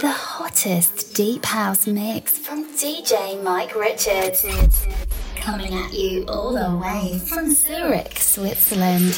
The hottest deep house mix from DJ Mike Richards. Coming at you all the way from Zurich, Switzerland.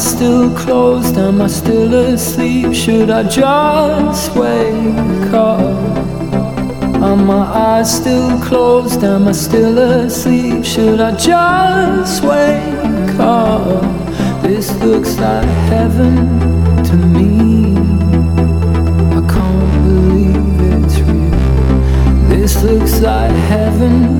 still closed? Am I still asleep? Should I just wake up? Are my eyes still closed? Am I still asleep? Should I just wake up? This looks like heaven to me. I can't believe it's real. This looks like heaven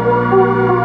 Música